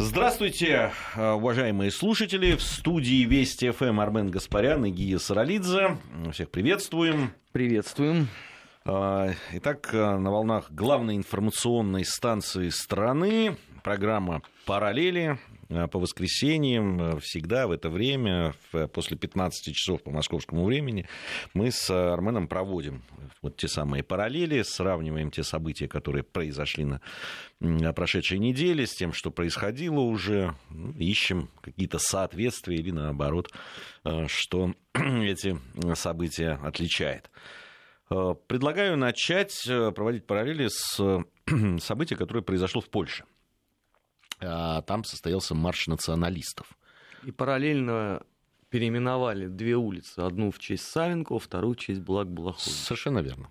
Здравствуйте, уважаемые слушатели. В студии Вести ФМ Армен Гаспарян и Гия Саралидзе. Всех приветствуем. Приветствуем. А, итак, на волнах главной информационной станции страны программа «Параллели». Э, по воскресеньям э, всегда в это время, после 15 часов по московскому времени, мы с Арменом проводим вот те самые параллели, сравниваем те события, которые произошли на прошедшей неделе с тем, что происходило уже, ну, ищем какие-то соответствия или наоборот, э, что эти события отличает. Предлагаю начать проводить параллели с событием, которое произошло в Польше – там состоялся марш националистов. И параллельно переименовали две улицы. Одну в честь Савенкова, вторую в честь Благ Балахова. Совершенно верно.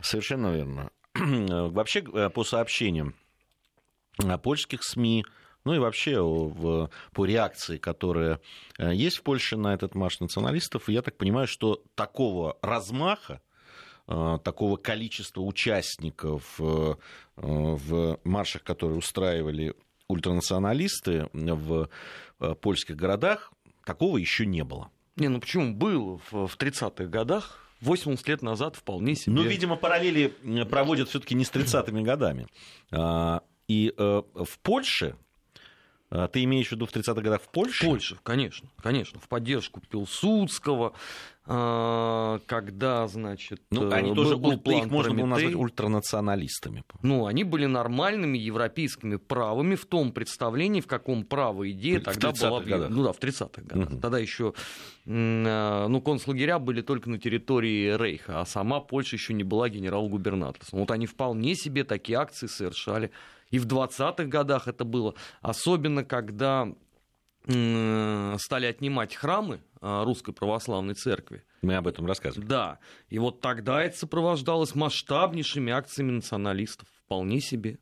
Совершенно верно. Вообще, э, по сообщениям польских СМИ, ну и вообще в, по реакции, которая э, есть в Польше на этот марш националистов, я так понимаю, что такого размаха, э, такого количества участников в маршах, которые устраивали ультранационалисты в э, польских городах, такого еще не было. Не, ну почему? Был в 30-х годах, 80 лет назад вполне себе. Ну, видимо, параллели проводят все-таки не с 30-ми годами. А, и э, в Польше ты имеешь в виду в 30-х годах в Польше? В Польше, конечно, конечно, в поддержку Пилсудского, а, когда, значит, ну, они был, тоже, был план их можно было назвать ультранационалистами. Ну, они были нормальными европейскими правыми в том представлении, в каком право идея в тогда была... Годах. Ну да, в 30-х годах. Угу. Тогда еще а, ну, концлагеря были только на территории Рейха, а сама Польша еще не была генерал-губернаторством. Вот они вполне себе такие акции совершали и в 20-х годах это было, особенно когда стали отнимать храмы а, русской православной церкви. Мы об этом рассказывали. Да. И вот тогда это сопровождалось масштабнейшими акциями националистов. Вполне себе.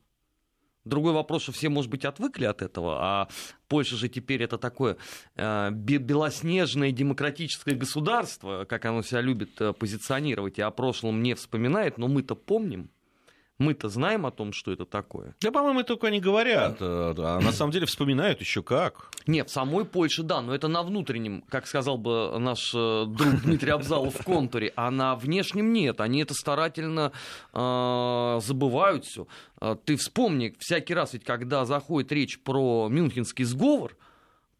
Другой вопрос, что все, может быть, отвыкли от этого, а Польша же теперь это такое э, белоснежное демократическое государство, как оно себя любит э, позиционировать, и о прошлом не вспоминает, но мы-то помним. Мы-то знаем о том, что это такое. Да, по-моему, только они говорят, э, а на самом деле вспоминают еще как. Нет, в самой Польше, да, но это на внутреннем, как сказал бы наш э, друг Дмитрий Абзалов в контуре, а на внешнем нет. Они это старательно э, забывают все. Э, ты вспомни, всякий раз, ведь когда заходит речь про Мюнхенский сговор,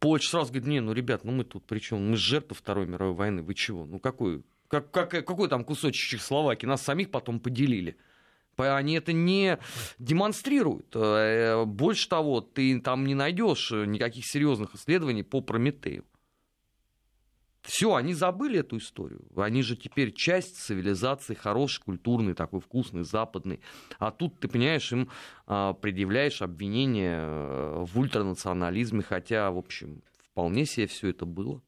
Польша сразу говорит, не, ну, ребят, ну мы тут при чем? Мы жертвы Второй мировой войны, вы чего? Ну какой, как, как, какой там кусочек Чехословакии? Нас самих потом поделили. Они это не демонстрируют. Э, больше того, ты там не найдешь никаких серьезных исследований по Прометею. Все, они забыли эту историю. Они же теперь часть цивилизации, хорошей, культурной, такой вкусной, западной. А тут, ты понимаешь, им а, предъявляешь обвинения э, в ультранационализме, хотя, в общем, вполне себе все это было.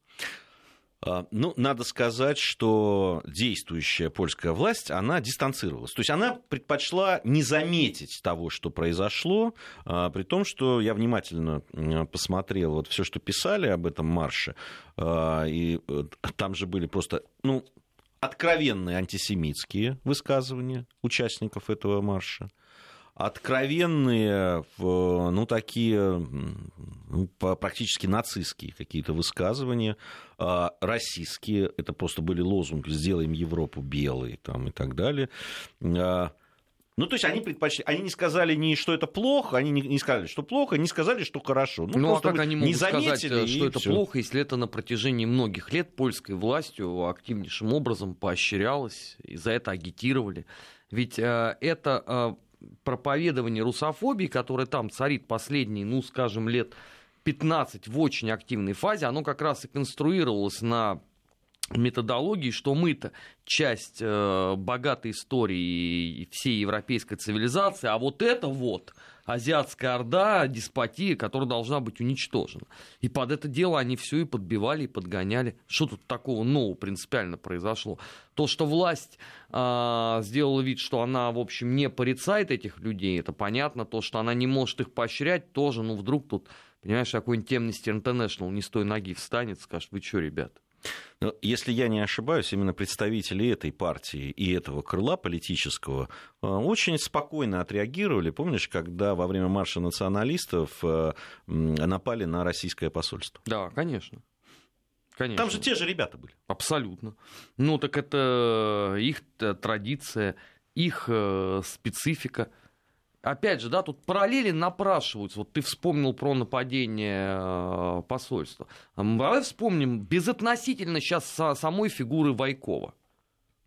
А, ну, надо сказать, что действующая польская власть, она дистанцировалась. То есть она предпочла не заметить того, что произошло, а, при том, что я внимательно посмотрел вот все, что писали об этом марше, а, и э, там же были просто, ну, откровенные антисемитские высказывания участников этого марша откровенные, ну, такие ну, практически нацистские какие-то высказывания, а российские, это просто были лозунги «сделаем Европу белой» там, и так далее. А, ну, то есть они предпочли, они не сказали ни что это плохо, они не, не сказали, что плохо, не сказали, что хорошо. Ну, ну а как они могут не сказать, э, что это всё. плохо, если это на протяжении многих лет польской властью активнейшим образом поощрялось, и за это агитировали. Ведь э, это э, проповедование русофобии, которое там царит последние, ну, скажем, лет 15 в очень активной фазе, оно как раз и конструировалось на методологии, что мы-то часть э, богатой истории всей европейской цивилизации, а вот это вот азиатская орда, деспотия, которая должна быть уничтожена. И под это дело они все и подбивали, и подгоняли. Что тут такого нового принципиально произошло? То, что власть э, сделала вид, что она, в общем, не порицает этих людей, это понятно. То, что она не может их поощрять, тоже, ну, вдруг тут, понимаешь, какой-нибудь Amnesty International не с той ноги встанет, скажет, вы что, ребят? Если я не ошибаюсь, именно представители этой партии и этого крыла политического э, очень спокойно отреагировали. Помнишь, когда во время марша националистов э, напали на российское посольство? Да, конечно. Конечно. Там же те же ребята были. Абсолютно. Ну, так это их традиция, их специфика опять же, да, тут параллели напрашиваются. Вот ты вспомнил про нападение э, посольства. Давай вспомним безотносительно сейчас самой фигуры Вайкова.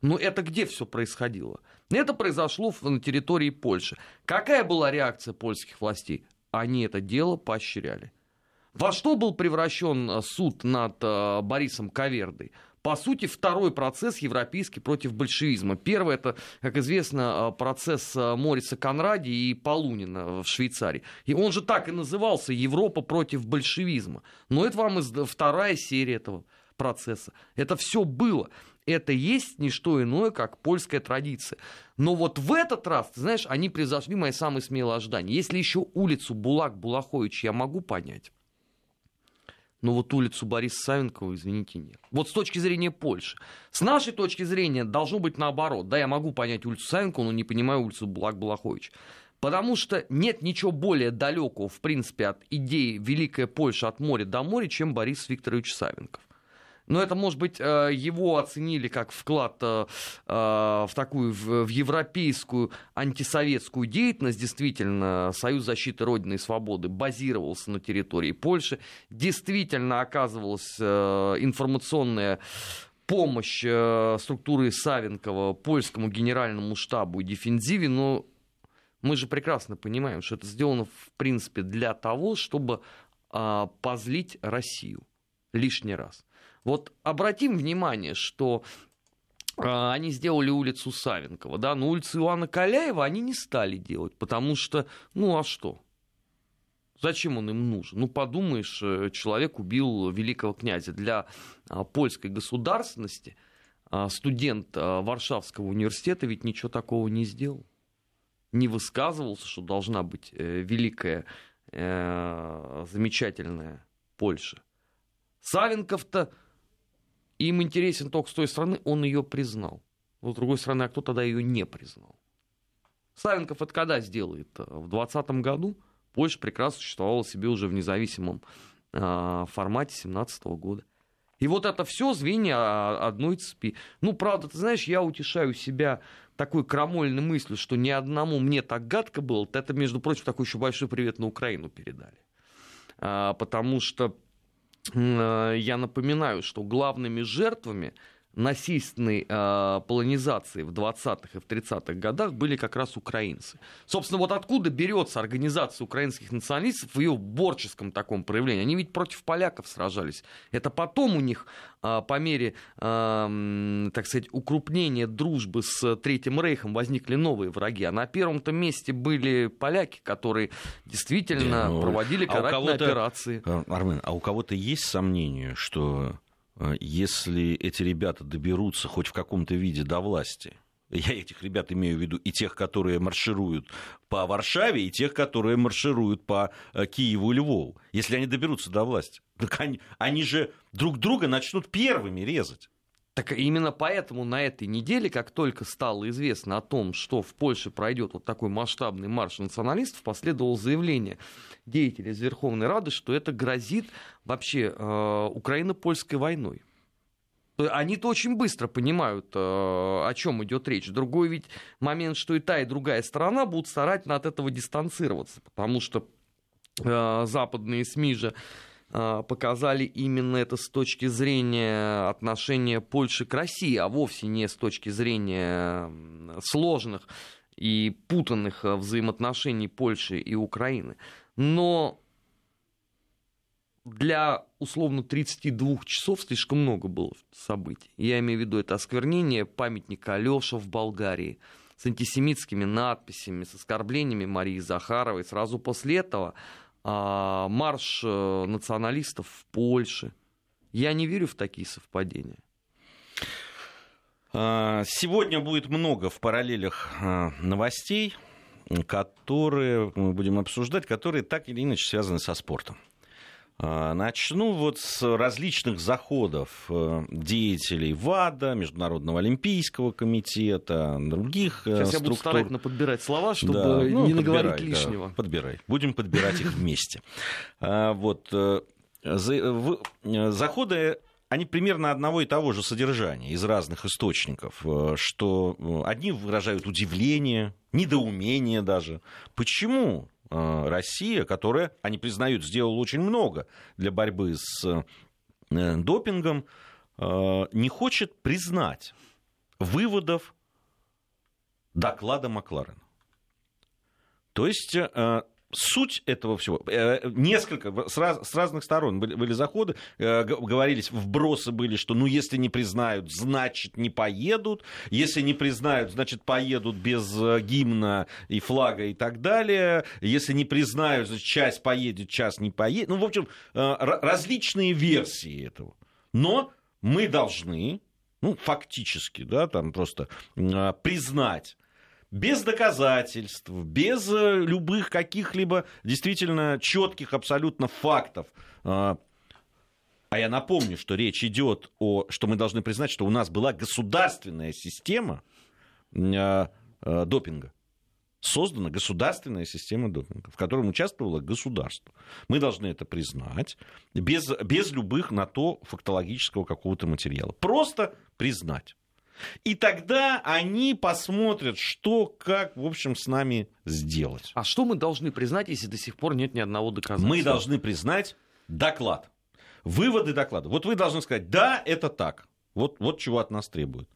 Ну, это где все происходило? Это произошло на территории Польши. Какая была реакция польских властей? Они это дело поощряли. Во что был превращен э, суд над э, Борисом Кавердой? По сути, второй процесс европейский против большевизма. Первый это, как известно, э, процесс э, Мориса Конради и Полунина в Швейцарии. И он же так и назывался «Европа против большевизма». Но это вам вторая серия этого процесса. Это все было. Это есть не что иное, как польская традиция. Но вот в этот раз, ты знаешь, они превзошли мои самые смелые ожидания. Если еще улицу Булак-Булахович я могу понять, но вот улицу Бориса Савенкова, извините, нет. Вот с точки зрения Польши. С нашей точки зрения должно быть наоборот. Да, я могу понять улицу Савенкова, но не понимаю улицу Булак Балахович. Потому что нет ничего более далекого, в принципе, от идеи Великая Польша от моря до моря, чем Борис Викторович Савенков. Но это, может быть, э, его оценили как вклад э, э, в такую в европейскую антисоветскую деятельность. Действительно, Союз защиты Родины и Свободы базировался на территории Польши. Действительно оказывалась информационная помощь структуры Савенкова польскому генеральному штабу и дефензиве, но мы же прекрасно понимаем, что это сделано, в принципе, для того, чтобы позлить Россию лишний раз. Вот обратим внимание, что а, они сделали улицу Савенкова, да, но улицу Иоанна Каляева они не стали делать, потому что, ну а что? Зачем он им нужен? Ну, подумаешь, э, человек убил великого князя. Для а, польской государственности а, студент Варшавского университета ведь ничего такого не сделал. Не высказывался, что должна быть э, великая, э, замечательная Польша. Савенков-то им интересен только с той стороны, он ее признал. Но с другой стороны, а кто тогда ее не признал? Савенков это когда сделает? В 2020 году Польша прекрасно существовала себе уже в независимом э, формате 17 года. И вот это все звенья одной цепи. Ну, правда, ты знаешь, я утешаю себя такой крамольной мыслью, что ни одному мне так гадко было. Это, между прочим, такой еще большой привет на Украину передали. А, потому что я напоминаю, что главными жертвами насильственной э, полонизации в 20-х и в 30-х годах были как раз украинцы. Собственно, вот откуда берется организация украинских националистов в ее борческом таком проявлении? Они ведь против поляков сражались. Это потом у них э, по мере, э, так сказать, укрупнения дружбы с Третьим Рейхом возникли новые враги. А на первом-то месте были поляки, которые действительно ну, проводили карательные а операции. Э, Армен, а у кого-то есть сомнение, что если эти ребята доберутся хоть в каком-то виде до власти, я этих ребят имею в виду и тех, которые маршируют по Варшаве, и тех, которые маршируют по э, Киеву и Львову. Если они доберутся до власти, так они, они же друг друга начнут первыми резать. Так именно поэтому на этой неделе, как только стало известно о том, что в Польше пройдет вот такой масштабный марш националистов, последовало заявление деятелей из Верховной Рады, что это грозит вообще э, Украино-польской войной. Они-то очень быстро понимают, э, о чем идет речь. Другой ведь момент, что и та, и другая сторона будут старательно от этого дистанцироваться, потому что э, западные СМИ же показали именно это с точки зрения отношения Польши к России, а вовсе не с точки зрения сложных и путанных а, взаимоотношений Польши и Украины. Но для условно 32 часов слишком много было событий. Я имею в виду это осквернение памятника Алёша в Болгарии с антисемитскими надписями, с оскорблениями Марии Захаровой. Сразу после этого а, марш э, националистов в Польше. Я не верю в такие совпадения. А, сегодня будет много в параллелях а, новостей, которые мы будем обсуждать, которые так или иначе связаны со спортом. А, начну вот с различных заходов э, деятелей ВАДА, Международного олимпийского комитета, других Сейчас структур. я буду старательно подбирать слова, чтобы Да, ну, не наговорить подбирай, лишнего. да, подбирай. Будем подбирать их вместе. А, Вот э, э, заходы они примерно одного и того же содержания из разных источников, э, что э, одни выражают удивление, недоумение даже. Почему э, Россия, которая, они признают, сделала очень много для борьбы с э, допингом, э, не хочет признать выводов доклада Макларена? То есть э, суть этого всего, э, несколько, с, раз- с разных сторон были, были заходы, э, говорились, вбросы были, что ну если не признают, значит не поедут, если не признают, значит поедут без э, гимна и флага и так далее, если не признают, значит часть поедет, часть не поедет. Ну, в общем, ра- различные версии этого. Но мы должны, ну, фактически, да, там просто признать без доказательств, без э, любых каких-либо действительно четких абсолютно фактов. А а я напомню, что речь идет о, что мы должны признать, что у нас была государственная система э, э, допинга. Создана государственная система допинга, в котором участвовало государство. Мы должны это признать без, без любых на то фактологического какого-то материала. Просто признать. И тогда они посмотрят, что, как, в общем, с нами сделать. А что мы должны признать, если до сих пор нет ни одного доказательства? Мы должны признать доклад. Выводы доклада. Вот вы должны сказать, да, это так. Вот, вот чего от нас требуют.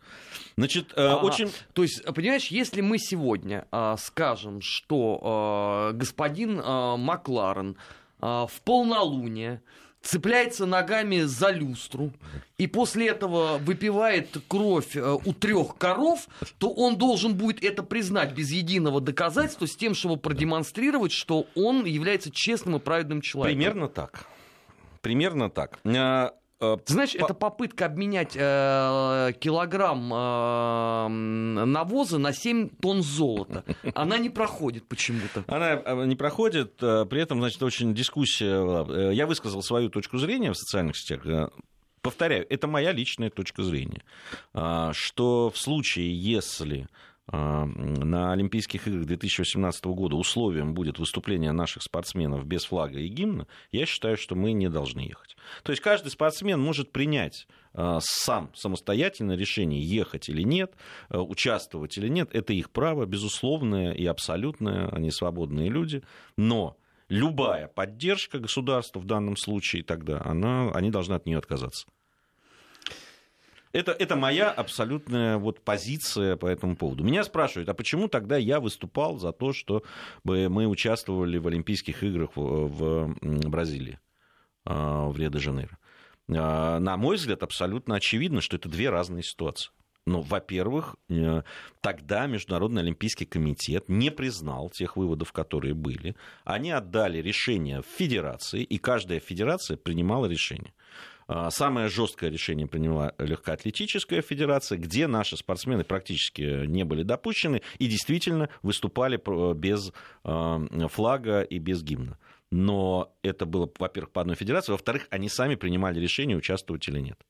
Значит, э, Ага. очень... То есть, понимаешь, если мы сегодня а, скажем, что а, господин а, Макларен а, в полнолуние цепляется ногами за люстру и после этого выпивает кровь э, у трех коров, то он должен будет это признать без единого доказательства с тем, чтобы продемонстрировать, что он является честным и праведным человеком. Примерно так. Примерно так. Э, Ты знаешь, По- это попытка обменять э, килограмм э, навоза на 7 тонн золота. Она не проходит почему-то. Она э, не проходит, э, при этом, значит, очень дискуссия. Я высказал свою точку зрения в социальных сетях. Повторяю, это моя личная точка зрения, А, что в случае, если на Олимпийских играх 2018 года условием будет выступление наших спортсменов без флага и гимна, я считаю, что мы не должны ехать. То есть каждый спортсмен может принять а, сам самостоятельно решение, ехать или нет, а, участвовать или нет. Это их право, безусловное и абсолютное, они свободные люди. Но любая поддержка государства в данном случае тогда, она, они должны от нее отказаться. Это, это моя абсолютная вот позиция по этому поводу. Меня спрашивают, а почему тогда я выступал за то, чтобы мы участвовали в Олимпийских играх в, Бразилии, а, в Рио-де-Жанейро? А, На мой взгляд, абсолютно очевидно, что это две разные ситуации. Ну, во-первых, э, тогда Международный Олимпийский комитет не признал тех выводов, которые были. Они отдали решение в федерации, и каждая федерация принимала решение. А, Самое жесткое решение приняла легкоатлетическая федерация, где наши спортсмены практически не были допущены и действительно выступали без э, флага и без гимна. Но это было, во-первых, по одной федерации, во-вторых, они сами принимали решение, участвовать или нет.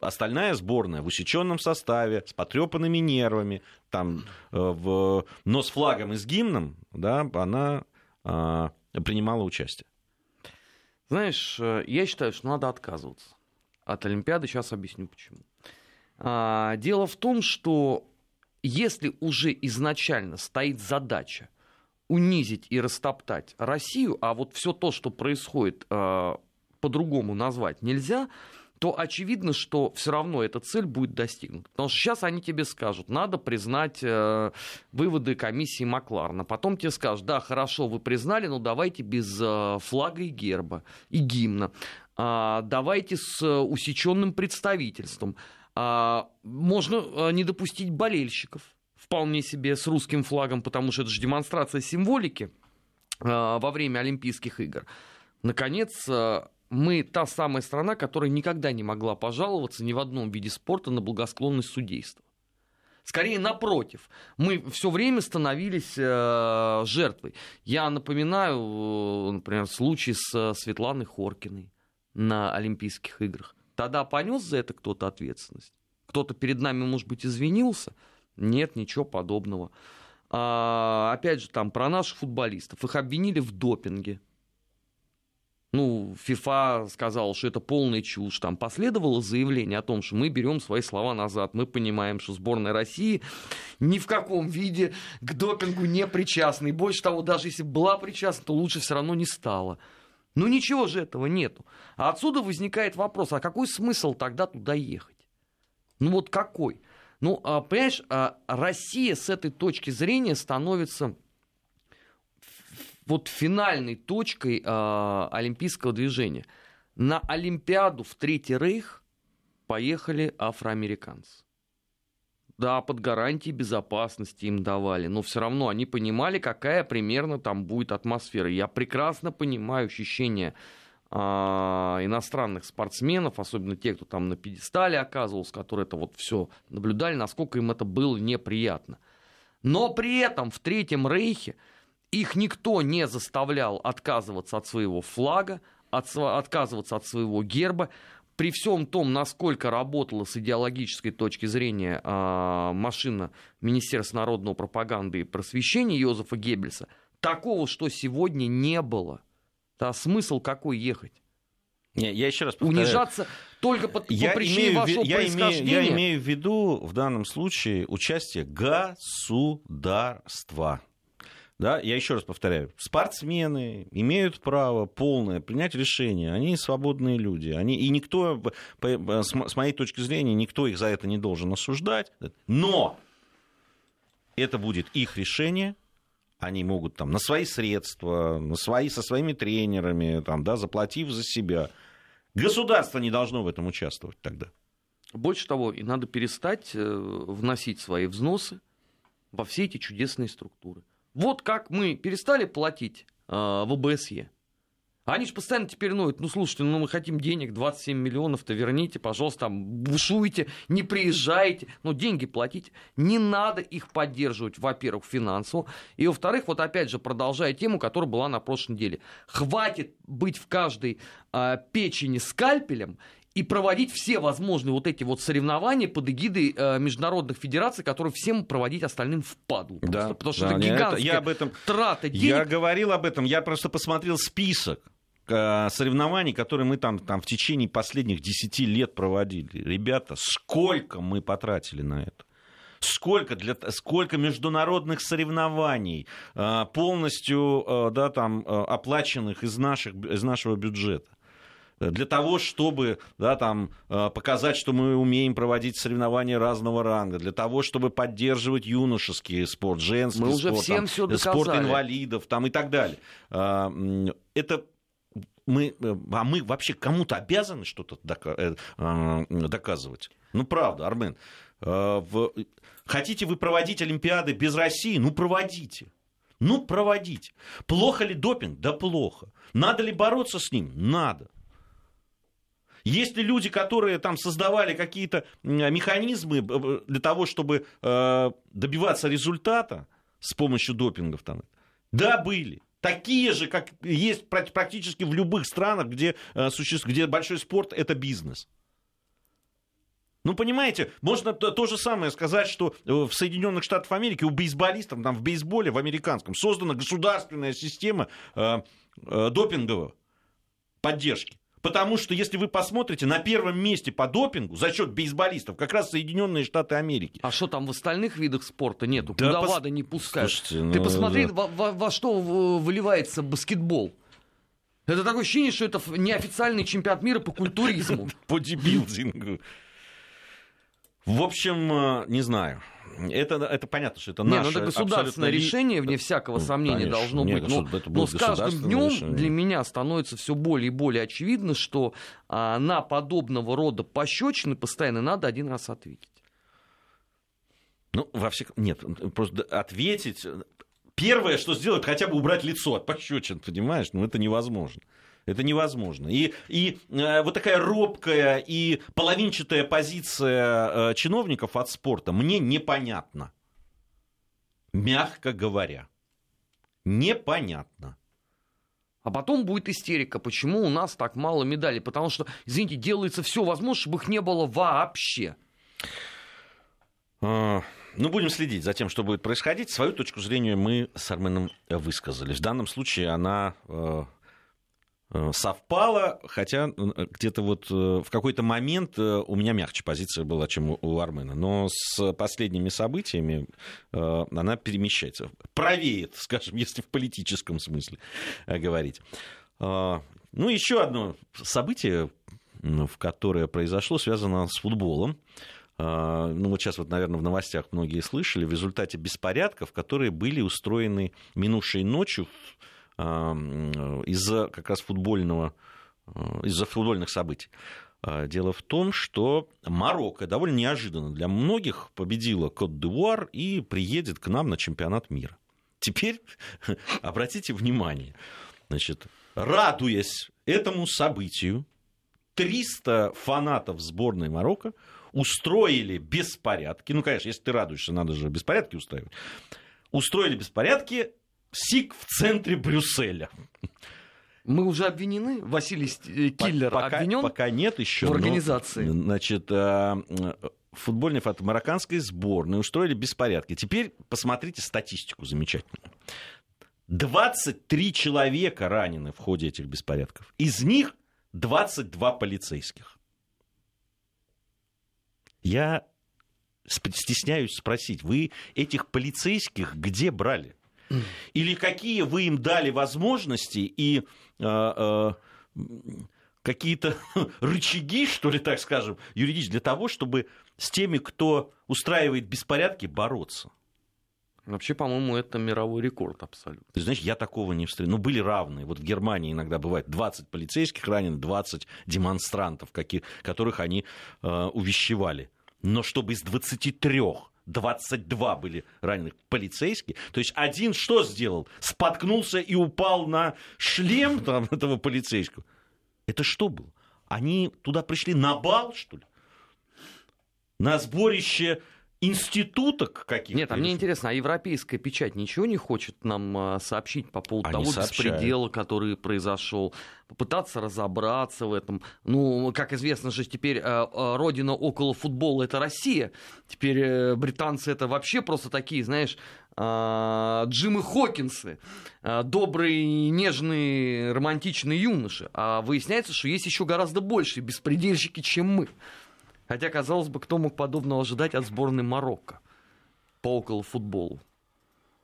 Остальная сборная в усеченном составе, с потрепанными нервами, там, э, в... но с флагом и с гимном, да, она а, принимала участие. Знаешь, э, я считаю, что надо отказываться от Олимпиады. Сейчас объясню почему. А, Дело в том, что если уже изначально стоит задача унизить и растоптать Россию, а вот все то, что происходит, э, по-другому назвать нельзя, то очевидно, что все равно эта цель будет достигнута. Потому что сейчас они тебе скажут, надо признать э, выводы комиссии Макларна. Потом тебе скажут, да, хорошо, вы признали, но давайте без э, флага и герба, и гимна. А, давайте с э, усеченным представительством. А, можно э, не допустить болельщиков вполне себе с русским флагом, потому что это же демонстрация символики э, во время Олимпийских игр. Наконец, э, мы та самая страна, которая никогда не могла пожаловаться ни в одном виде спорта на благосклонность судейства. Скорее, напротив, мы все время становились э, жертвой. Я напоминаю, э, например, случай с э, Светланой Хоркиной на Олимпийских играх. Тогда понес за это кто-то ответственность? Кто-то перед нами, может быть, извинился? Нет, ничего подобного. А, опять же, там про наших футболистов. Их обвинили в допинге. Ну, ФИФА сказал, что это полная чушь. Там последовало заявление о том, что мы берем свои слова назад. Мы понимаем, что сборная России ни в каком виде к допингу не причастна. И больше того, даже если была причастна, то лучше все равно не стало. Ну ничего же этого нету. А отсюда возникает вопрос, а какой смысл тогда туда ехать? Ну вот какой? Ну, а, понимаешь, а, Россия с этой точки зрения становится вот финальной точкой а, олимпийского движения. На Олимпиаду в Третий Рейх поехали афроамериканцы. Да, под гарантией безопасности им давали, но все равно они понимали, какая примерно там будет атмосфера. Я прекрасно понимаю ощущение а, иностранных спортсменов, особенно те, кто там на пьедестале оказывался, которые это вот все наблюдали, насколько им это было неприятно. Но при этом в Третьем Рейхе их никто не заставлял отказываться от своего флага, от, отказываться от своего герба. При всем том, насколько работала с идеологической точки зрения э, машина Министерства народного пропаганды и просвещения Йозефа Геббельса, такого, что сегодня не было – а смысл какой ехать? Не, я еще раз повторяю. Унижаться только по, я по причине имею, вашего я? Имею, я имею в виду в данном случае участие государства. Да, я еще раз повторяю, спортсмены имеют право полное принять решение, они свободные люди, они, и никто, с моей точки зрения, никто их за это не должен осуждать, но это будет их решение, они могут там на свои средства, на свои, со своими тренерами, там, да, заплатив за себя. Государство не должно в этом участвовать тогда. Больше того, и надо перестать э, вносить свои взносы во все эти чудесные структуры. Вот как мы перестали платить э, в ОБСЕ. Они же постоянно теперь ноют, ну слушайте, ну мы хотим денег, 27 миллионов-то верните, пожалуйста, там бушуйте, не приезжайте, но деньги платите. Не надо их поддерживать, во-первых, финансово, и во-вторых, вот опять же, продолжая тему, которая была на прошлом деле. Хватит быть в каждой э, печени скальпелем и проводить все возможные вот эти вот соревнования под эгидой э, международных федераций, которые всем проводить остальным. Просто, да, потому что да, это гигантская это, я об этом, трата денег. Я говорил об этом, я просто посмотрел список Э, соревнований, которые мы там, там в течение последних 10 лет проводили. Ребята, сколько мы потратили на это? сколько, для, сколько международных соревнований э, полностью э, да, там, оплаченных из, наших, из нашего бюджета для того, чтобы да, там, показать, что мы умеем проводить соревнования разного ранга, для того, чтобы поддерживать юношеский спорт, женский мы спорт, уже всем там, все спорт инвалидов там, и так далее. Это мы, э, а мы вообще кому-то обязаны что-то э, э, доказывать? Ну, правда, Армен. Хотите вы проводить Олимпиады без России? Ну, проводите. Ну, проводите. Плохо ли допинг? Да плохо. Надо ли бороться с ним? Надо. Есть ли люди, которые там создавали какие-то механизмы для того, чтобы добиваться результата с помощью допингов? Там? Да, были такие же, как есть практически в любых странах, где, э, где большой спорт – это бизнес. Ну, понимаете, можно то, то же самое сказать, что э, в Соединенных Штатах Америки у бейсболистов, там в бейсболе, в американском, создана государственная система э, э, допинговой поддержки. Потому что, если вы посмотрите, на первом месте по допингу за счет бейсболистов как раз Соединенные Штаты Америки. А что там в остальных видах спорта нету? Да Куда пос... ВАДА не пускают? Слушайте, ну, Ты посмотри, да. во, во, во что выливается баскетбол. Это такое ощущение, что это неофициальный чемпионат мира по культуризму. По дебилдингу. В общем, э, не знаю. Это, это понятно, что это наше... Нет, ну это государственное абсолютно... решение, вне всякого ну, сомнения, конечно, должно нет, быть. Но, но с каждым днем для меня становится все более и более очевидно, что а, на подобного рода пощечины постоянно надо один раз ответить. Ну, во всяком... Нет, просто ответить... Первое, что сделать, хотя бы убрать лицо от пощечин, понимаешь? Ну, это невозможно. Это невозможно. И, и э, вот такая робкая и половинчатая позиция э, чиновников от спорта мне непонятна. Мягко говоря. Непонятно. А потом будет истерика, почему у нас так мало медалей. Потому что, извините, делается все возможное, чтобы их не было вообще. А, ну, будем следить за тем, что будет происходить. Свою точку зрения мы с Арменом высказали. В данном случае она э, совпало, хотя э, где-то вот э, в какой-то момент у меня мягче позиция была, чем у Армена. Но с последними событиями она перемещается. Правеет, скажем, если в политическом смысле говорить. Ну, еще одно событие, в которое произошло, связано с футболом. Ну, вот сейчас вот, наверное, в новостях многие слышали, в результате беспорядков, которые были устроены минувшей ночью из-за как раз футбольного, э, из-за футбольных событий. А, дело в том, что Марокко довольно неожиданно для многих победила Кот-д'Ивуар и приедет к нам на чемпионат мира. Теперь обратите внимание, значит, радуясь этому событию, 300 фанатов сборной Марокко устроили беспорядки. Ну, конечно, если ты радуешься, надо же беспорядки устраивать. Устроили беспорядки СИК в центре Брюсселя. Мы уже обвинены? Василий э, Киллер пока, обвинен? Пока нет еще. В организации. Но, значит, э, футбольной фото марокканской сборной устроили беспорядки. Теперь посмотрите статистику замечательную. 23 человека ранены в ходе этих беспорядков. Из них 22 полицейских. Я стесняюсь спросить, вы этих полицейских где брали? Или какие вы им дали возможности и э, э, какие-то рычаги, что ли, так скажем, юридические, для того, чтобы с теми, кто устраивает беспорядки, бороться? Вообще, по-моему, это мировой рекорд абсолютно. Ты знаешь, я такого не встретил. Ну, были равные. Вот в Германии иногда бывает 20 полицейских ранены, 20 демонстрантов, каких, которых они э, увещевали. Но чтобы из 23 22 были раненых полицейские. То есть один что сделал? Споткнулся и упал на шлем там, этого полицейского. Это что было? Они туда пришли на бал, что ли? На сборище институток каких-то? Нет, а мне интересно, а европейская печать ничего не хочет нам а, сообщить по поводу Они того сообщают. беспредела, который произошел, попытаться разобраться в этом. Ну, как известно же, теперь а, а, родина около футбола это Россия. Теперь э, британцы это вообще просто такие, знаешь, Джимы Хокинсы, добрые, нежные, романтичные юноши. А выясняется, что есть еще гораздо большие беспредельщики, чем мы. Хотя, казалось бы, кто мог подобного ожидать от сборной Марокко по около футболу?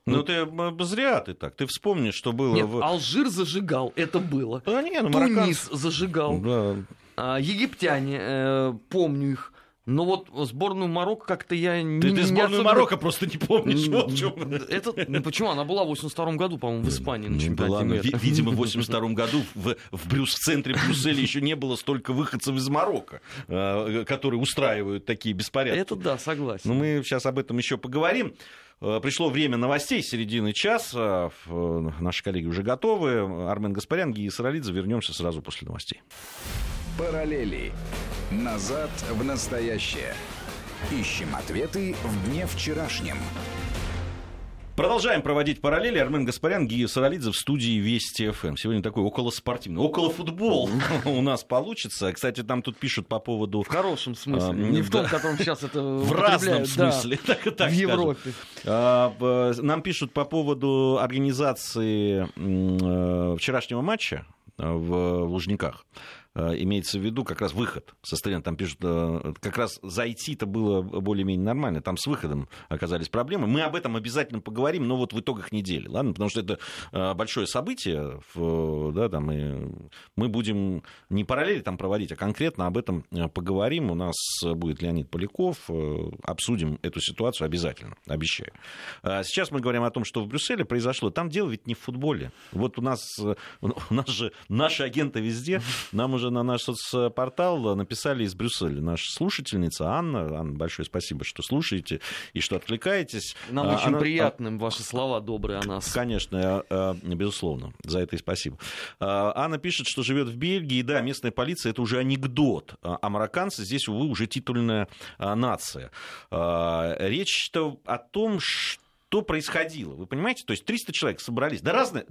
Ну, ну ты зря ты так. Ты вспомни, что было... Нет, в... Алжир зажигал, это было. А, не, ну, Тунис марокканцы... зажигал. Да. А, египтяне, э, помню их, но вот сборную Марокко как-то я не Ты, ты сборную особенно... Марокко просто не помнишь. Вот в Это, ну, почему? Она была в 82 году, по-моему, в Испании на чемпионате мира. Видимо, в 82 году в, в, Брюс, в центре Брюсселя еще не было столько выходцев из Марокко, э, которые устраивают такие беспорядки. Это да, согласен. Но ну, мы сейчас об этом еще поговорим. Э, пришло время новостей середины часа. Э, наши коллеги уже готовы. Армен Гаспарян, Гия Саралидзе. Вернемся сразу после новостей. Параллели. Назад в настоящее. Ищем ответы в дне вчерашнем. Продолжаем проводить параллели. Армен Гаспарян, Гия Саралидзе в студии Вести ФМ. Сегодня такой около спортивный, около футбол у нас получится. Кстати, там тут пишут по поводу... В хорошем смысле, а, не в том, в котором сейчас это В разном смысле, так, так В Европе. А, нам пишут по поводу организации э, вчерашнего матча в Лужниках. Э, имеется в виду как раз выход со стадиона. Там пишут, э, как раз зайти-то было более-менее нормально. Там с выходом оказались проблемы. Мы об этом обязательно поговорим, но вот в итогах недели, ладно? Потому что это э, большое событие, да, там, и мы будем не параллели там проводить, а конкретно об этом поговорим. У нас будет Леонид Поляков, обсудим эту ситуацию обязательно, обещаю. А сейчас мы говорим о том, что в Брюсселе произошло. Там дело ведь не в футболе. Вот у нас, у нас же наши агенты везде, нам уже же на наш соцпортал написали из Брюсселя наша слушательница Анна. Анна, большое спасибо, что слушаете и что отвлекаетесь. Нам очень Она... приятны ваши слова добрые о нас. Конечно, безусловно, за это и спасибо. Анна пишет, что живет в Бельгии, да, местная полиция это уже анекдот, а марокканцы здесь, увы, уже титульная нация. Речь-то о том, что происходило. Вы понимаете? То есть 300 человек собрались. Да разные...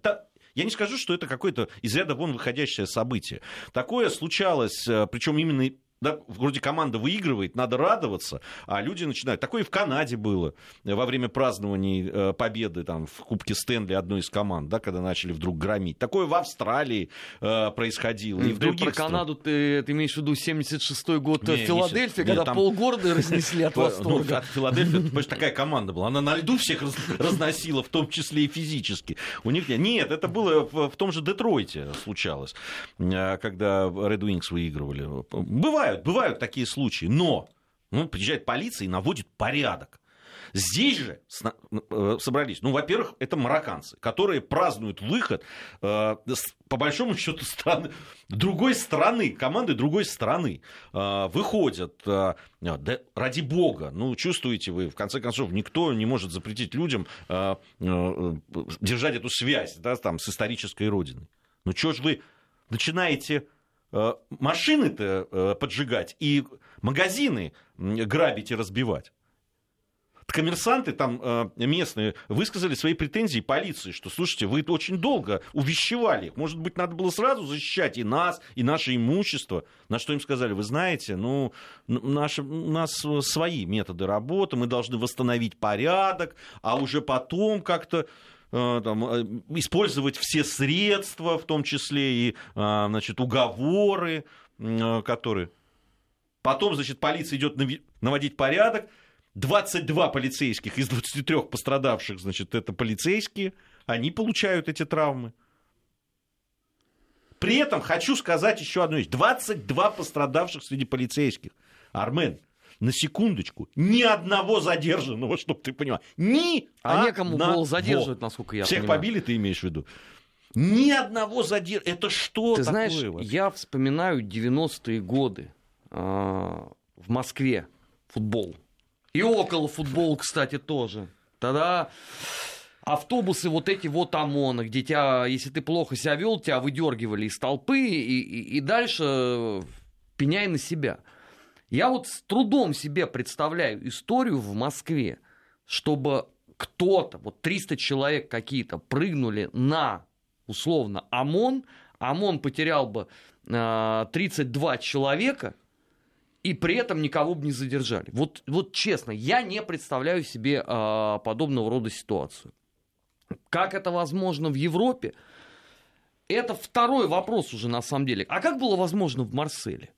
Я не скажу, что это какое-то из ряда вон выходящее событие. Такое случалось, э, причем именно да, вроде команда выигрывает, надо радоваться, а люди начинают. Такое и в Канаде было во время празднований э, победы там, в Кубке Стэнли одной из команд, да, когда начали вдруг громить. Такое в Австралии э, происходило. И в других про Канаду ты, ты имеешь в виду 76-й год не, Филадельфия, не, когда там... полгорода разнесли от ну, восторга. Филадельфия, это такая команда была. Она на льду всех разносила, в том числе и физически. У них нет, это было в том же Детройте случалось, э, когда Red Wings выигрывали. Бывает бывают, бывают такие случаи, но ну, приезжает полиция и наводит порядок. Здесь же э, собрались, ну, во-первых, это марокканцы, которые празднуют выход, э, по большому счету, страны, другой страны, команды другой страны э, выходят. Э, да, ради бога, ну, чувствуете вы, в конце концов, никто не может запретить людям э, э, держать эту связь да, там, с исторической родиной. Ну, что ж вы начинаете машины-то э, поджигать и магазины грабить и разбивать. Коммерсанты там э, местные высказали свои претензии полиции, что, слушайте, вы очень долго увещевали. Может быть, надо было сразу защищать и нас, и наше имущество. На что им сказали, вы знаете, ну, наши, у нас свои методы работы, мы должны восстановить порядок, а уже потом как-то Э, там, э, использовать все средства, в том числе и а, значит, уговоры, э, которые... Потом, значит, полиция идет наводить порядок. 22 полицейских из 23 пострадавших, значит, это полицейские. Они получают эти травмы. При этом хочу сказать еще одну вещь. 22 пострадавших среди полицейских. Армен, на секундочку, ни одного задержанного, чтобы ты понимал. Ни А некому было задерживать, насколько я Всех понимаю. побили, ты имеешь в виду? Ни одного задержанного. Это что Ты такое? знаешь, вообще? я вспоминаю 90-е годы э, в Москве футбол. И около футбола, кстати, тоже. Тогда автобусы вот эти вот ОМОНа, где тебя, если ты плохо себя вел, тебя выдергивали из толпы и, и, и дальше пеняй на себя. Я вот с трудом себе представляю историю в Москве, чтобы кто-то, вот 300 человек какие-то прыгнули на, условно, ОМОН, ОМОН потерял бы э, 32 человека, и при этом никого бы не задержали. Вот, вот честно, я не представляю себе э, подобного рода ситуацию. Как это возможно в Европе? Это второй вопрос уже на самом деле. А как было возможно в Марселе?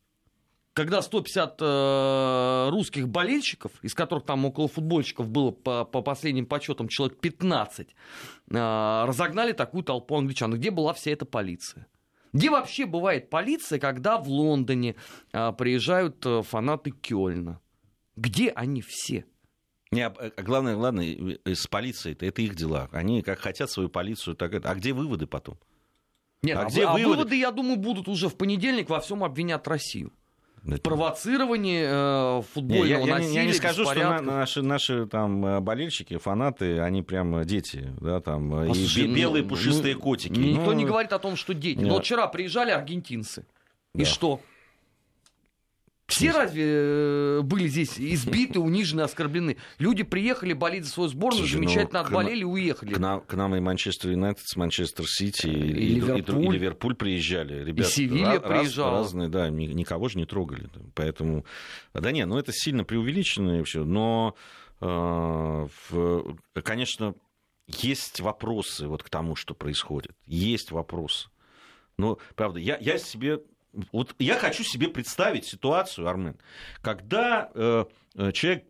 Когда 150 э, русских болельщиков, из которых там около футбольщиков было по, по последним подсчетам человек 15, э, разогнали такую толпу англичан. Где была вся эта полиция? Где вообще бывает полиция, когда в Лондоне э, приезжают э, фанаты Кёльна? Где они все? Не, а, а главное, главное, с полицией это, это их дела. Они как хотят свою полицию, так это. А где выводы потом? Нет, а, а где а выводы? выводы, я думаю, будут уже в понедельник, во всем обвинят Россию. Провоцирование э, футбольного не, я, насилия, я, я не скажу, что на, наши, наши там э, болельщики, фанаты, они прям дети, да, там, э, Послушай, и ну, белые ну, пушистые ну, котики. Никто ну, не говорит о том, что дети. Нет. Но вот вчера приезжали аргентинцы. Да. И что? Все разве э, были здесь избиты, унижены, оскорблены? Люди приехали болеть за свою сборную, Слушай, замечательно ну, отболели и уехали. К нам, к нам и Манчестер Юнайтед с Манчестер Сити, и, и, и, Ливерпуль. и Ливерпуль приезжали. Ребята, и Севилья раз, приезжала. Разные, да, никого же не трогали. Поэтому, да не, ну это сильно преувеличено и все. Но, э, в, конечно, есть вопросы вот к тому, что происходит. Есть вопросы. Но, правда, я, я себе вот я хочу себе представить ситуацию, Армен, когда э, э человек,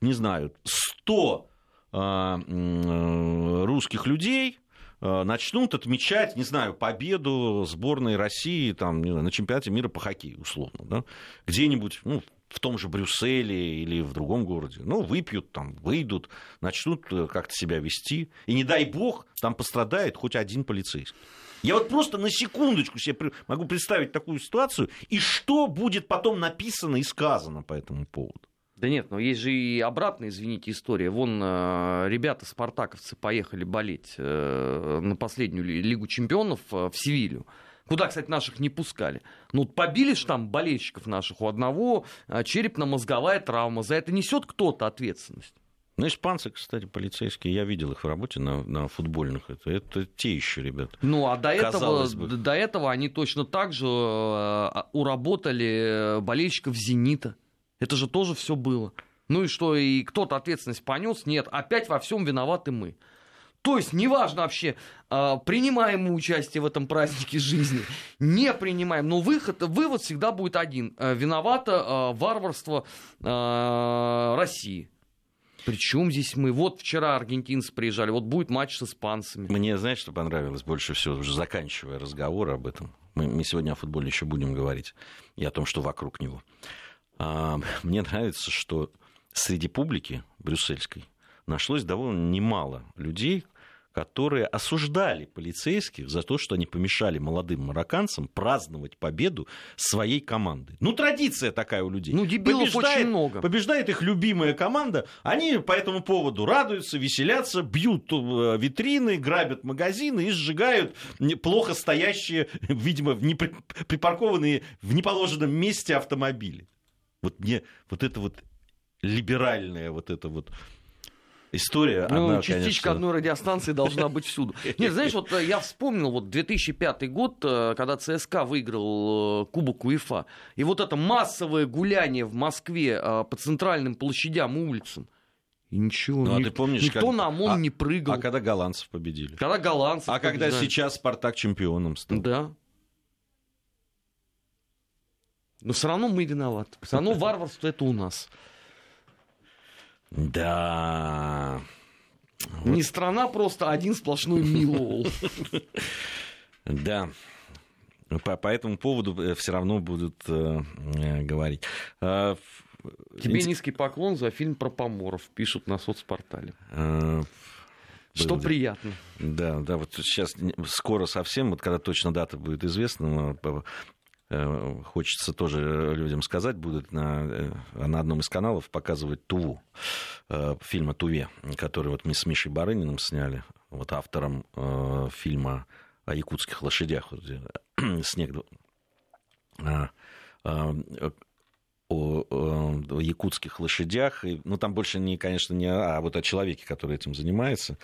не знаю, 100 э, русских людей э, начнут отмечать, не знаю, победу сборной России там, знаю, на чемпионате мира по хоккею, условно, да, где-нибудь, ну, в том же Брюсселе или в другом городе. Ну, выпьют там, выйдут, начнут э, как-то себя вести. И не дай бог, там пострадает хоть один полицейский. Я вот просто на секундочку себе могу представить такую ситуацию, и что будет потом написано и сказано по этому поводу. Да нет, но есть же и обратная, извините, история. Вон э, ребята, спартаковцы, поехали болеть э, на последнюю Лигу чемпионов в Севилью. Куда, кстати, наших не пускали. Ну, побили же там болельщиков наших. У одного а, черепно-мозговая травма. За это несет кто-то ответственность. Ну, испанцы, кстати, полицейские, я видел их в работе на, на футбольных. Это, это те еще ребята. Ну, а до этого, до этого они точно так же э, уработали болельщиков «Зенита». Это же тоже все было. Ну и что, и кто-то ответственность понес? Нет, опять во всем виноваты мы. То есть, неважно вообще, а, принимаем мы участие в этом празднике жизни, не принимаем, но выход, вывод всегда будет один. Э, виновато варварство России. Причем здесь мы? Вот вчера аргентинцы приезжали, вот будет матч с испанцами. Мне, знаешь, что понравилось больше всего, уже заканчивая разговор об этом. Мы, мы сегодня о футболе еще будем говорить и о том, что вокруг него. А, мне нравится, что среди публики брюссельской нашлось довольно немало людей, которые осуждали полицейских за то, что они помешали молодым марокканцам праздновать победу своей команды. Ну, традиция такая у людей. Ну, дебилов побеждает, очень много. Побеждает их любимая команда, они по этому поводу радуются, веселятся, бьют э, витрины, грабят магазины и сжигают плохо стоящие, видимо, в непри... припаркованные в неположенном месте автомобили. Вот мне вот это вот либеральное вот это вот история. Ну, одна, частичка конечно... одной радиостанции должна быть всюду. Нет, знаешь, вот э, я вспомнил вот 2005 год, э, когда ЦСКА выиграл э, Кубок УЕФА, и вот это массовое гуляние в Москве по центральным площадям и улицам. И ничего, ну, а ты помнишь, никто как... на ОМОН а, не прыгал. А когда голландцев победили? Когда голландцев А побеждали. когда сейчас Спартак чемпионом стал? Да. Но все равно мы виноваты. Все равно варварство это у нас. Да. Не страна, просто один сплошной милол. Да. По, по этому поводу э, все равно будут э, э, говорить. А, Тебе низкий поклон за фильм про поморов, пишут на соцпортале. А, что был, приятно. Да, да, вот сейчас скоро совсем, вот когда точно дата будет известна, Э, хочется тоже людям сказать, будут на, э, на одном из каналов показывать Туву, э, фильм о Туве, который вот мы с Мишей Барыниным сняли, вот автором фильма о якутских лошадях, снег о, о якутских лошадях. Ну, там больше, не, конечно, не а вот о человеке, который этим занимается.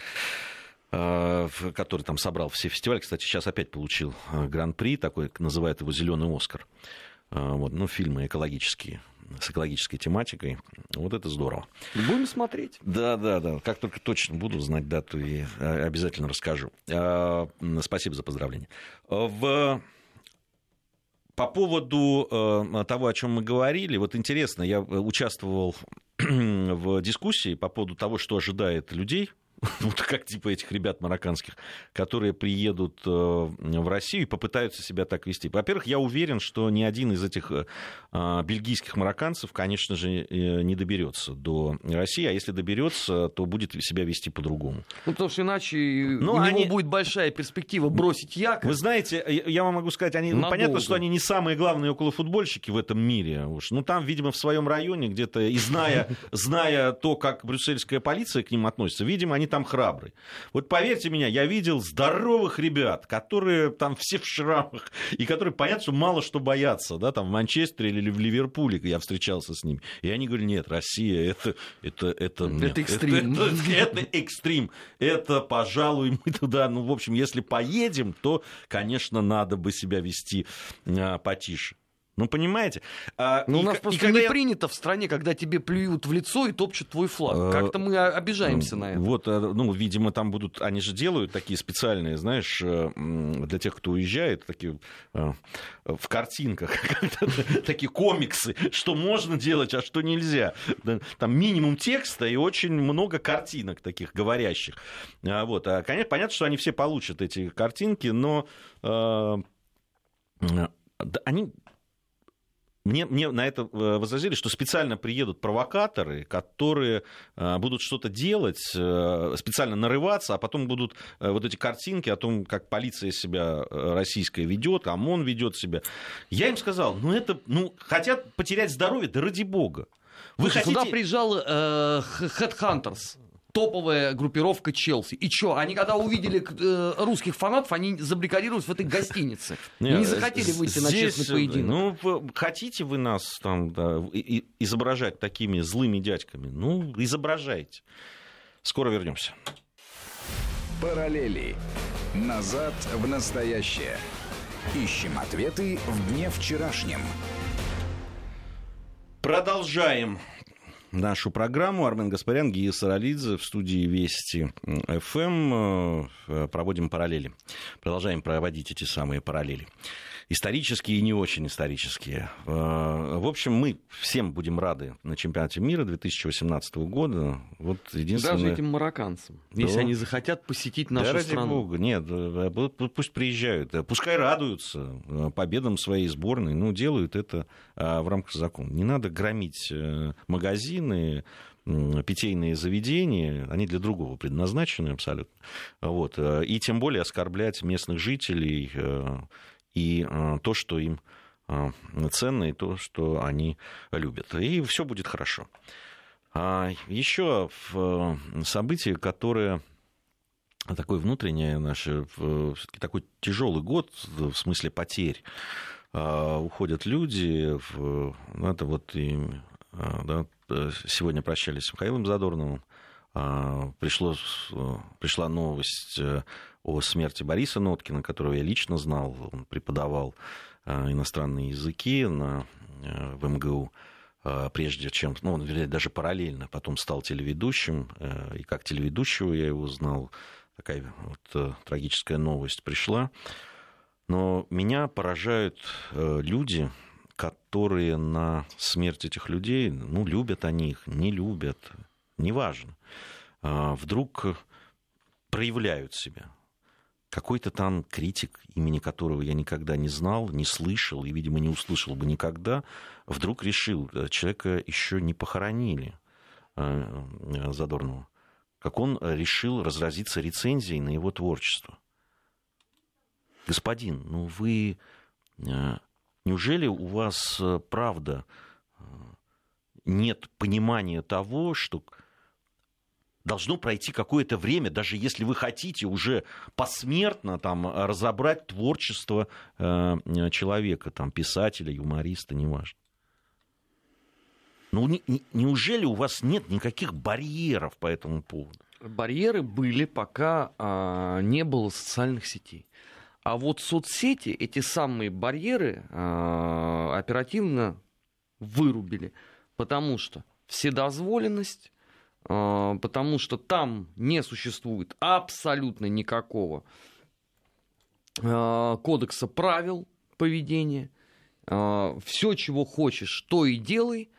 Э, который там собрал все фестивали. Кстати, сейчас опять получил э, гран-при, такой, называют его «Зеленый Оскар». Э, вот, ну, фильмы экологические, с экологической тематикой. Вот это здорово. Будем смотреть. Да, да, да. Как только точно буду знать дату, и обязательно расскажу. Спасибо за поздравление. В... По поводу того, о чем мы говорили, вот интересно, я участвовал в дискуссии по поводу того, что ожидает людей вот как типа этих ребят марокканских, которые приедут э, в Россию и попытаются себя так вести. Во-первых, я уверен, что ни один из этих э, а, бельгийских марокканцев, конечно же, э, не доберется до России, а если доберется, то будет себя вести по-другому. Ну, потому что иначе ну, у они... него будет большая перспектива бросить якорь. Вы знаете, я вам могу сказать, они, ну, понятно, что они не самые главные околофутбольщики в этом мире. Уж. Ну, там, видимо, в своем районе где-то, и зная, зная то, как брюссельская полиция к ним относится, видимо, они там храбрые. Вот поверьте меня, я видел здоровых ребят, которые там все в шрамах, и которые, понятно, что мало что боятся, да, там в Манчестере или в Ливерпуле, я встречался с ними. И они говорят, нет, Россия, это, это, это, это экстрим. Это, это, это экстрим. Это, пожалуй, мы туда, ну, в общем, если поедем, то, конечно, надо бы себя вести а, потише. Ну, понимаете? А, ну, у нас просто не я... принято в стране, когда тебе плюют в лицо и топчут твой флаг. А, Как-то мы обижаемся на это. Вот, э, ну, видимо, там будут... Они же делают такие специальные, знаешь, э, для тех, кто уезжает, такие э, в картинках, такие комиксы, что можно делать, а что нельзя. Там минимум текста и очень много картинок таких говорящих. А, вот. А, конечно, понятно, что они все получат эти картинки, но они мне, мне на это э, возразили, что специально приедут провокаторы, которые э, будут что-то делать, э, специально нарываться, а потом будут вот эти картинки о том, как полиция себя российская ведет, ОМОН ведет себя. Я им сказал, ну это, ну, хотят потерять здоровье, да ради бога. Вы Слушай, хотите... Туда приезжал э, Headhunters топовая группировка Челси. И что, они когда увидели э, русских фанатов, они забрикадировались в этой гостинице. Не, не захотели выйти на честный поединок. Ну, хотите вы нас там да, изображать такими злыми дядьками? Ну, изображайте. Скоро вернемся. Параллели. Назад в настоящее. Ищем ответы в дне вчерашнем. Продолжаем нашу программу. Армен Гаспарян, Гия Саралидзе в студии Вести ФМ. Э, проводим параллели. Продолжаем проводить эти самые параллели исторические и не очень исторические. Э, в общем, мы всем будем рады на чемпионате мира 2018 года. Вот единственное... Даже этим марокканцам, да. если они захотят посетить нашу да, страну. Ради бога, нет, э, пусть приезжают, э, пускай радуются победам своей сборной, ну, делают это в рамках закона. Не надо громить магазины, питейные заведения, они для другого предназначены абсолютно. Вот. И тем более оскорблять местных жителей, и э, то, что им э, ценно, и то, что они любят. И все будет хорошо. А еще э, событие, которое такое внутреннее наше, все-таки такой тяжелый год в смысле потерь. Уходят люди, ну, это вот и, да, сегодня прощались с Михаилом Задорновым, пришло, пришла новость о смерти Бориса Ноткина, которого я лично знал. Он преподавал э, иностранные языки на, э, в МГУ э, прежде чем, ну, он, вернее, даже параллельно потом стал телеведущим, и как телеведущего я его знал, такая вот трагическая новость пришла. Но меня поражают люди, которые на смерть этих людей, ну, любят они их, не любят, неважно, вдруг проявляют себя какой-то там критик, имени которого я никогда не знал, не слышал и, видимо, не услышал бы никогда, вдруг решил, э, человека еще не похоронили э, э, Задорнова, как он решил разразиться рецензией на его творчество. Господин, ну вы... Неужели у вас, правда, нет понимания того, что должно пройти какое-то время, даже если вы хотите уже посмертно там, разобрать творчество э, человека, там, писателя, юмориста, неважно. Ну, не, не, неужели у вас нет никаких барьеров по этому поводу? Барьеры были, пока а, не было социальных сетей. А вот соцсети эти самые барьеры а, оперативно вырубили, потому что вседозволенность, потому что там не существует абсолютно никакого а, кодекса правил поведения. А, Все, чего хочешь, то и делай.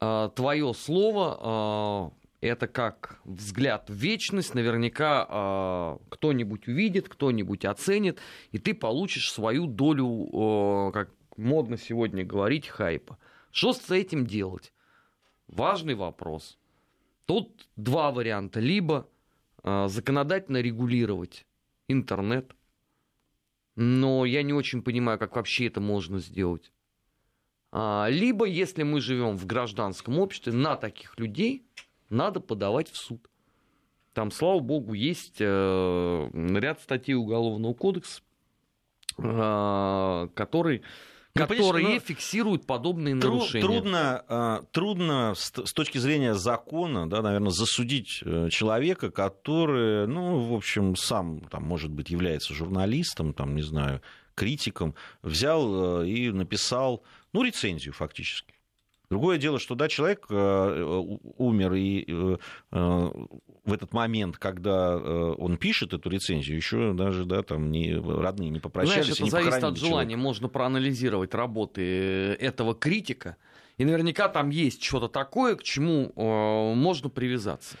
Твое слово это как взгляд в вечность, наверняка кто-нибудь увидит, кто-нибудь оценит, и ты получишь свою долю, как модно сегодня говорить, хайпа. Что с этим делать? Важный вопрос. Тут два варианта. Либо э, законодательно регулировать интернет, но я не очень понимаю, как вообще это можно сделать. А, либо, если мы живем в гражданском обществе, на таких людей надо подавать в суд. Там, слава богу, есть э, ряд статей Уголовного кодекса, э, который которые ну, фиксируют подобные тру- нарушения. Трудно, а, трудно с, с точки зрения закона, да, наверное, засудить э, человека, который, ну, в общем, сам, там, может быть, является журналистом, там, не знаю, критиком, взял э, и написал, ну, рецензию фактически. Другое дело, что да, человек э, умер, и э, э, в этот момент, когда он пишет эту рецензию, еще даже да, там не, родные не попрощались. Знаешь, это не зависит от желания. Человека. Можно проанализировать работы этого критика, и наверняка там есть что-то такое, к чему можно привязаться.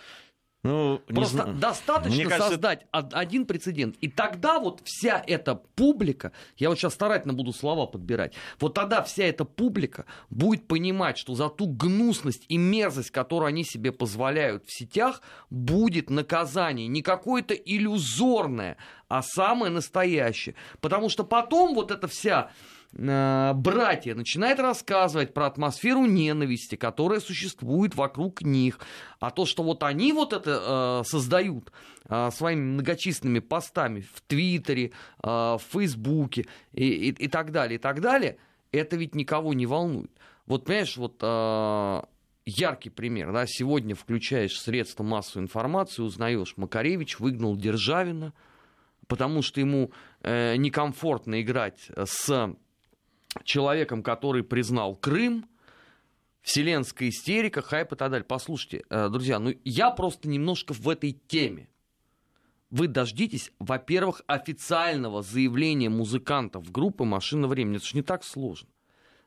Ну, не Просто знаю. достаточно Мне кажется, создать од- один прецедент. И тогда вот вся эта публика, я вот сейчас старательно буду слова подбирать, вот тогда вся эта публика будет понимать, что за ту гнусность и мерзость, которую они себе позволяют в сетях, будет наказание. Не какое-то иллюзорное, а самое настоящее. Потому что потом вот эта вся братья начинает рассказывать про атмосферу ненависти, которая существует вокруг них. А то, что вот они вот это э, создают э, своими многочисленными постами в Твиттере, э, в Фейсбуке и, и- и так далее, и так далее, это ведь никого не волнует. Вот, понимаешь, вот э, яркий пример, да, сегодня включаешь средства массовой информации, узнаешь, Макаревич выгнал Державина, потому что ему э, некомфортно играть с человеком, который признал Крым, вселенская истерика, хайп и так далее. Послушайте, э, друзья, ну я просто немножко в этой теме. Вы дождитесь, во-первых, официального заявления музыкантов группы «Машина времени». Это же не так сложно.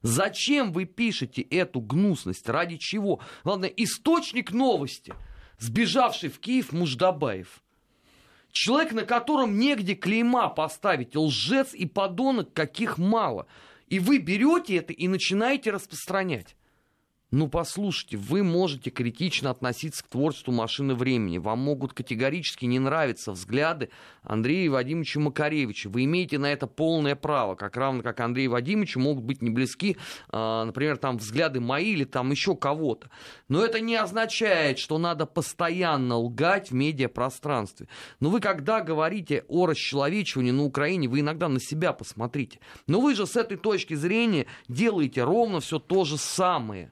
Зачем вы пишете эту гнусность? Ради чего? Главное, источник новости. Сбежавший в Киев Муждабаев. Человек, на котором негде клейма поставить. Лжец и подонок, каких мало. И вы берете это и начинаете распространять. Ну, послушайте, вы можете критично относиться к творчеству «Машины времени». Вам могут категорически не нравиться взгляды Андрея Вадимовича Макаревича. Вы имеете на это полное право, как равно как Андрею Вадимовичу могут быть не близки, а, например, там взгляды мои или там еще кого-то. Но это не означает, что надо постоянно лгать в медиапространстве. Но вы когда говорите о расчеловечивании на Украине, вы иногда на себя посмотрите. Но вы же с этой точки зрения делаете ровно все то же самое.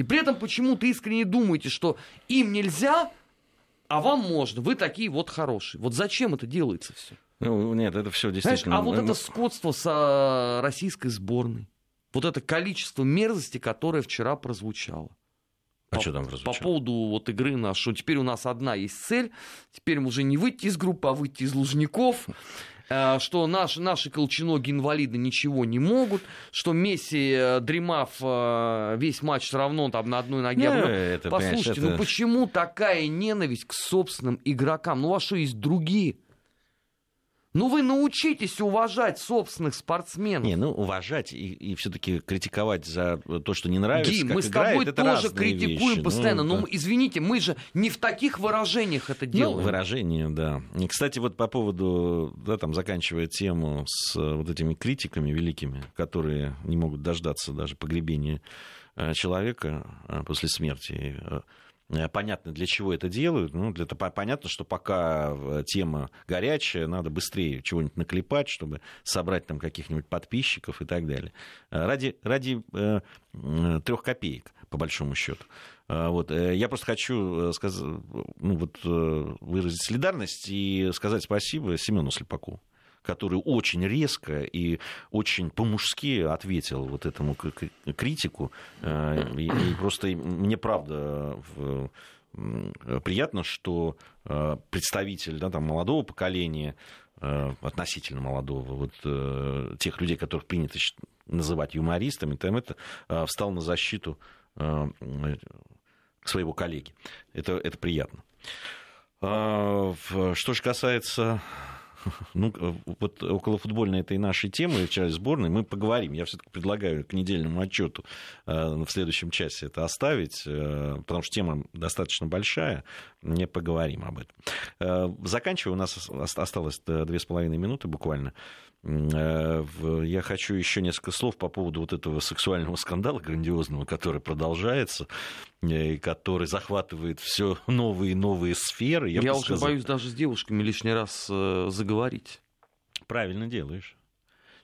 И при этом почему-то искренне думаете, что им нельзя, а вам можно. Вы такие вот хорошие. Вот зачем это делается все? Ну, нет, это все Знаешь, действительно... а вот ну, это скотство с российской сборной. Вот это количество мерзости, которое вчера прозвучало. А по- что там По прозвучало? поводу вот игры нашей, теперь у нас одна есть цель, теперь уже не выйти из группы, а выйти из Лужников, что наши, наши колченоги-инвалиды ничего не могут, что Месси, э, дремав э, весь матч все равно там на одной ноге. Не, обнял. это, Послушайте, это- ну почему такая ненависть к собственным игрокам? Ну, вас что, есть другие? Ну, вы научитесь уважать собственных спортсменов. Не, ну, уважать и, и все-таки критиковать за то, что не нравится, Ги, мы с играет, тобой это тоже критикуем вещи. постоянно. Ну, но, да. извините, мы же не в таких выражениях это Ну, делаем. выражение, да. И, кстати, вот по поводу, да, там, заканчивая тему с э, вот этими критиками великими, которые не могут дождаться даже погребения э, человека э, после смерти, понятно, для чего это делают. Ну, для, понятно, что пока э, тема горячая, надо быстрее чего-нибудь наклепать, чтобы собрать там каких-нибудь подписчиков и так далее. Э, Ради, ради трех копеек, по большому счету. Вот. э, Я просто хочу э, сказ- ну, вот, э, выразить солидарность и сказать спасибо Семену Слепаку который очень резко и очень по-мужски ответил вот этому критику. Э, И, просто мне правда приятно, что э, представитель да, там, молодого поколения, э, относительно молодого, вот тех людей, которых принято называть юмористами, там это встал на защиту своего коллеги. Это, это приятно. Что же касается ну, вот около футбольной этой нашей темы, в части сборной, мы поговорим. Я все-таки предлагаю к недельному отчету в следующем часе это оставить, э, потому что тема достаточно большая. Не поговорим об этом. Э, Заканчивая, у нас ос- осталось э, две с половиной минуты буквально. Э, Я хочу еще несколько слов по поводу вот этого сексуального скандала грандиозного, который продолжается, э, который захватывает все новые и новые сферы. Я, бы уже сказал. боюсь даже с девушками лишний раз э, заговорить. Правильно делаешь.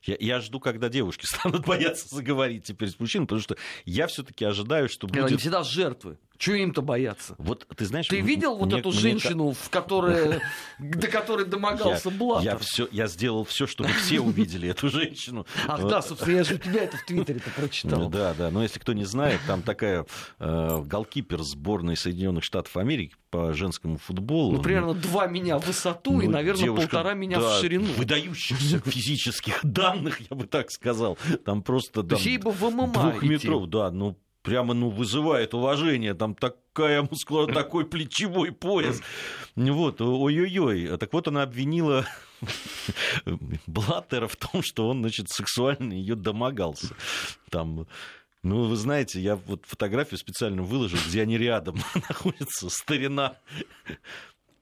Я, я жду, когда девушки станут бояться заговорить теперь с мужчиной, потому что я все-таки ожидаю, что Они будет... всегда жертвы. Чего им-то бояться? Вот ты знаешь... Ты видел вот мне- эту женщину, в которой, до которой домогался Я, Блаттер? я, всё- я сделал все, чтобы все увидели эту женщину. Ах да, собственно, я же у тебя это в Твиттере-то прочитал. Да, да, но если кто не знает, там такая э, голкипер сборной Соединенных Штатов Америки по женскому футболу. Ну, примерно два меня в высоту и, Ну, наверное, девушка, полтора меня да, в ширину. Выдающихся физических данных, я бы так сказал. Там просто... То есть ей бы в ММА Двух идти. метров, да, ну прямо, ну, вызывает уважение, там такая мускула, такой плечевой пояс. Вот, ой-ой-ой. Так вот, она обвинила Блаттера в том, что он, значит, сексуально ее домогался. Там ну, вы знаете, я вот фотографию специально выложил, где они рядом находятся, старина,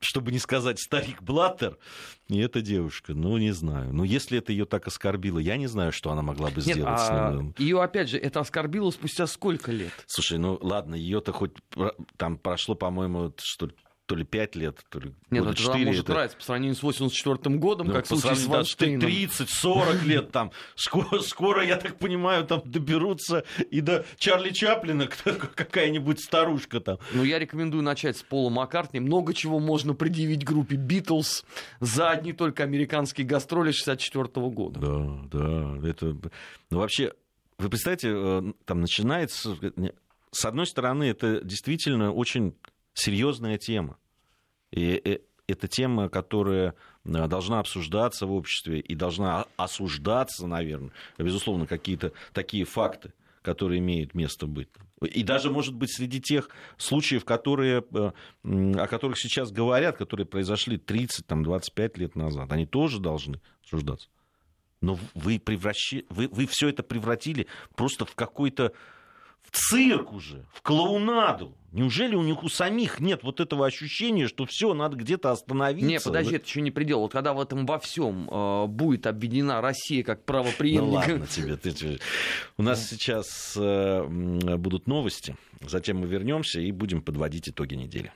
чтобы не сказать старик Блаттер, и эта девушка. Ну, не знаю. Ну, если это ее так оскорбило, я не знаю, что она могла бы Нет, сделать. А ее, опять же, это оскорбило спустя сколько лет? Слушай, ну ладно, ее-то хоть там прошло, по-моему, что то ли 5 лет, то ли Нет, года ну, 4. может это... нравится по сравнению с 84 годом, ну, как по случае с Ванштейном. 30-40 лет там. Скоро, скоро, я так понимаю, там доберутся и до Чарли Чаплина какая-нибудь старушка там. Ну, я рекомендую начать с Пола Маккартни. Много чего можно предъявить группе Битлз за одни только американские гастроли 64 года. Да, да. Это... Ну, вообще, вы представляете, э, там начинается... С одной стороны, это действительно очень серьезная тема. И это тема, которая э, должна обсуждаться в обществе и должна осуждаться, наверное, безусловно, какие-то такие факты, которые имеют место быть. И даже, может быть, среди тех случаев, которые, э, о которых сейчас говорят, которые произошли 30-25 лет назад, они тоже должны обсуждаться. Но вы, превращи... вы, вы все это превратили просто в какой-то в цирк уже, в клоунаду. Неужели у них у самих нет вот этого ощущения, что все, надо где-то остановиться? Не, подожди, это еще не предел. Вот когда в этом во всем э, будет объединена Россия как правоприемник... Ну ладно тебе. Ты, у нас сейчас э, будут новости, затем мы вернемся и будем подводить итоги недели.